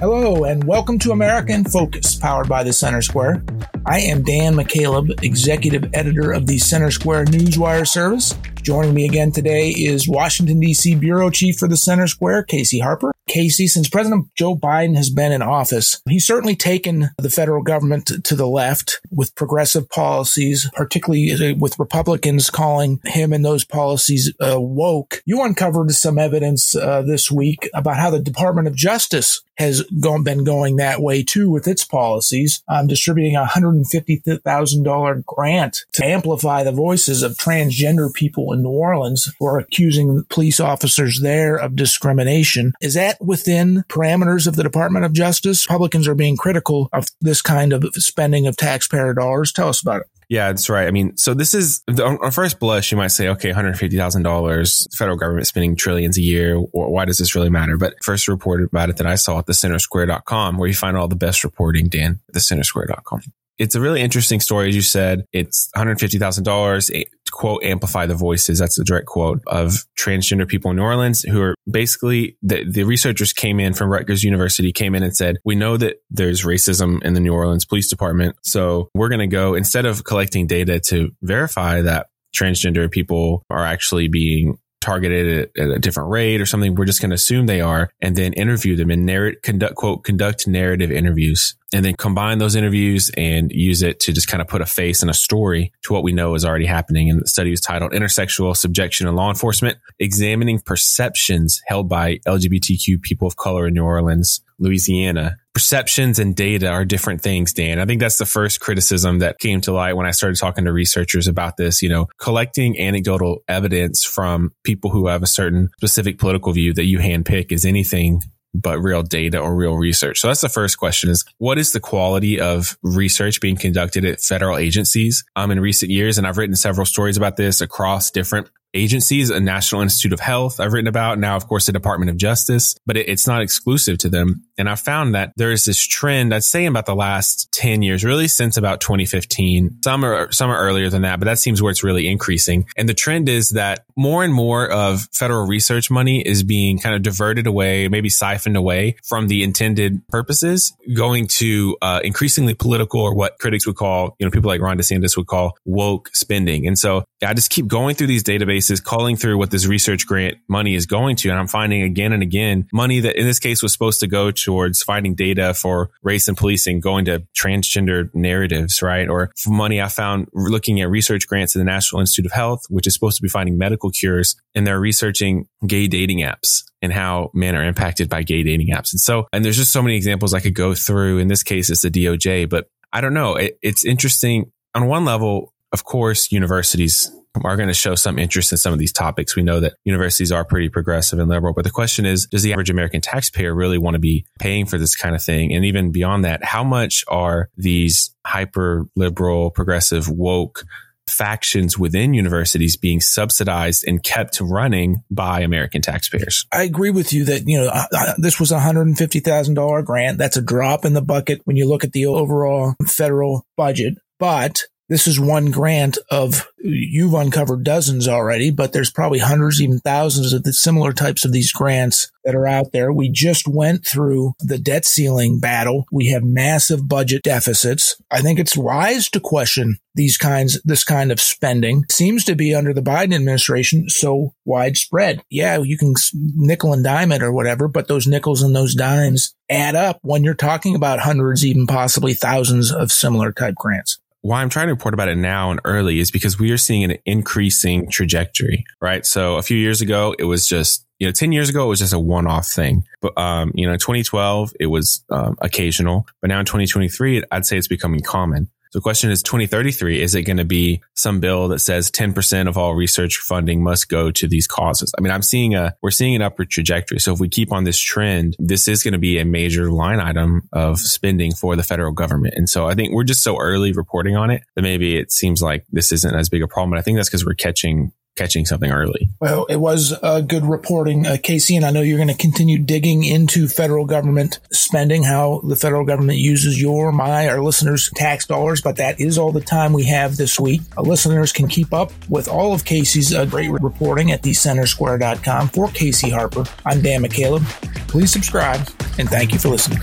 Hello, and welcome to America in Focus, powered by the Center Square. I am Dan McCaleb, executive editor of the Center Square Newswire service. Joining me again today is Washington, D.C. Bureau Chief for the Center Square, Casey Harper. Casey, since President Joe Biden has been in office, he's certainly taken the federal government to the left with progressive policies, particularly with Republicans calling him and those policies uh, woke. You uncovered some evidence uh, this week about how the Department of Justice has gone, been going that way too with its policies, um, distributing a $150,000 grant to amplify the voices of transgender people in New Orleans who are accusing police officers there of discrimination. Is that within parameters of the Department of Justice? Republicans are being critical of this kind of spending of taxpayer dollars. Tell us about it. Yeah, that's right. I mean, so this is on first blush, you might say, okay, $150,000, federal government spending trillions a year. Why does this really matter? But first reported about it that I saw at the centersquare.com, where you find all the best reporting, Dan, at the centersquare.com it's a really interesting story. As you said, it's $150,000 quote, amplify the voices. That's a direct quote of transgender people in New Orleans who are basically the, the researchers came in from Rutgers University, came in and said, we know that there's racism in the New Orleans police department. So we're going to go instead of collecting data to verify that transgender people are actually being targeted at, a different rate or something. We're just going to assume they are and then interview them and narrate, conduct, quote, conduct narrative interviews and then combine those interviews and use it to just kind of put a face and a story to what we know is already happening. And the study was titled Intersexual Subjection in Law Enforcement, examining perceptions held by LGBTQ people of color in New Orleans, Louisiana. Perceptions and data are different things, Dan. I think that's the first criticism that came to light when I started talking to researchers about this. You know, collecting anecdotal evidence from people who have a certain specific political view that you handpick is anything but real data or real research. So that's the first question is what is the quality of research being conducted at federal agencies um, in recent years? And I've written several stories about this across different agencies, a National Institute of Health I've written about now, of course, the Department of Justice, but it, it's not exclusive to them. And I found that there is this trend, I'd say about the last 10 years, really since about 2015. Some are, some are earlier than that, but that seems where it's really increasing. And the trend is that more and more of federal research money is being kind of diverted away, maybe siphoned away from the intended purposes, going to uh, increasingly political or what critics would call, you know, people like Ron DeSantis would call woke spending. And so I just keep going through these databases, calling through what this research grant money is going to. And I'm finding again and again money that in this case was supposed to go towards finding data for race and policing, going to transgender narratives, right? Or money I found looking at research grants in the National Institute of Health, which is supposed to be finding medical cures. And they're researching gay dating apps and how men are impacted by gay dating apps. And so, and there's just so many examples I could go through. In this case, it's the DOJ, but I don't know. It, it's interesting on one level of course, universities are going to show some interest in some of these topics. We know that universities are pretty progressive and liberal, but the question is, does the average American taxpayer really want to be paying for this kind of thing? And even beyond that, how much are these hyper liberal, progressive, woke factions within universities being subsidized and kept running by American taxpayers. I agree with you that, you know, this was a $150,000 grant. That's a drop in the bucket when you look at the overall federal budget. But this is one grant of you've uncovered dozens already, but there's probably hundreds, even thousands of the similar types of these grants that are out there. We just went through the debt ceiling battle. We have massive budget deficits. I think it's wise to question these kinds, this kind of spending it seems to be under the Biden administration so widespread. Yeah, you can nickel and dime it or whatever, but those nickels and those dimes add up when you're talking about hundreds, even possibly thousands of similar type grants why I'm trying to report about it now and early is because we are seeing an increasing trajectory, right? So a few years ago, it was just, you know, 10 years ago, it was just a one off thing. But, um, you know, 2012, it was um, occasional. But now in 2023, I'd say it's becoming common. The question is 2033, is it going to be some bill that says 10% of all research funding must go to these causes? I mean, I'm seeing a, we're seeing an upward trajectory. So if we keep on this trend, this is going to be a major line item of spending for the federal government. And so I think we're just so early reporting on it that maybe it seems like this isn't as big a problem. But I think that's because we're catching catching something early. Well, it was a good reporting, uh, Casey, and I know you're going to continue digging into federal government spending, how the federal government uses your, my, our listeners' tax dollars. But that is all the time we have this week. Listeners can keep up with all of Casey's uh, great reporting at thecentersquare.com. For Casey Harper, I'm Dan McCaleb. Please subscribe and thank you for listening.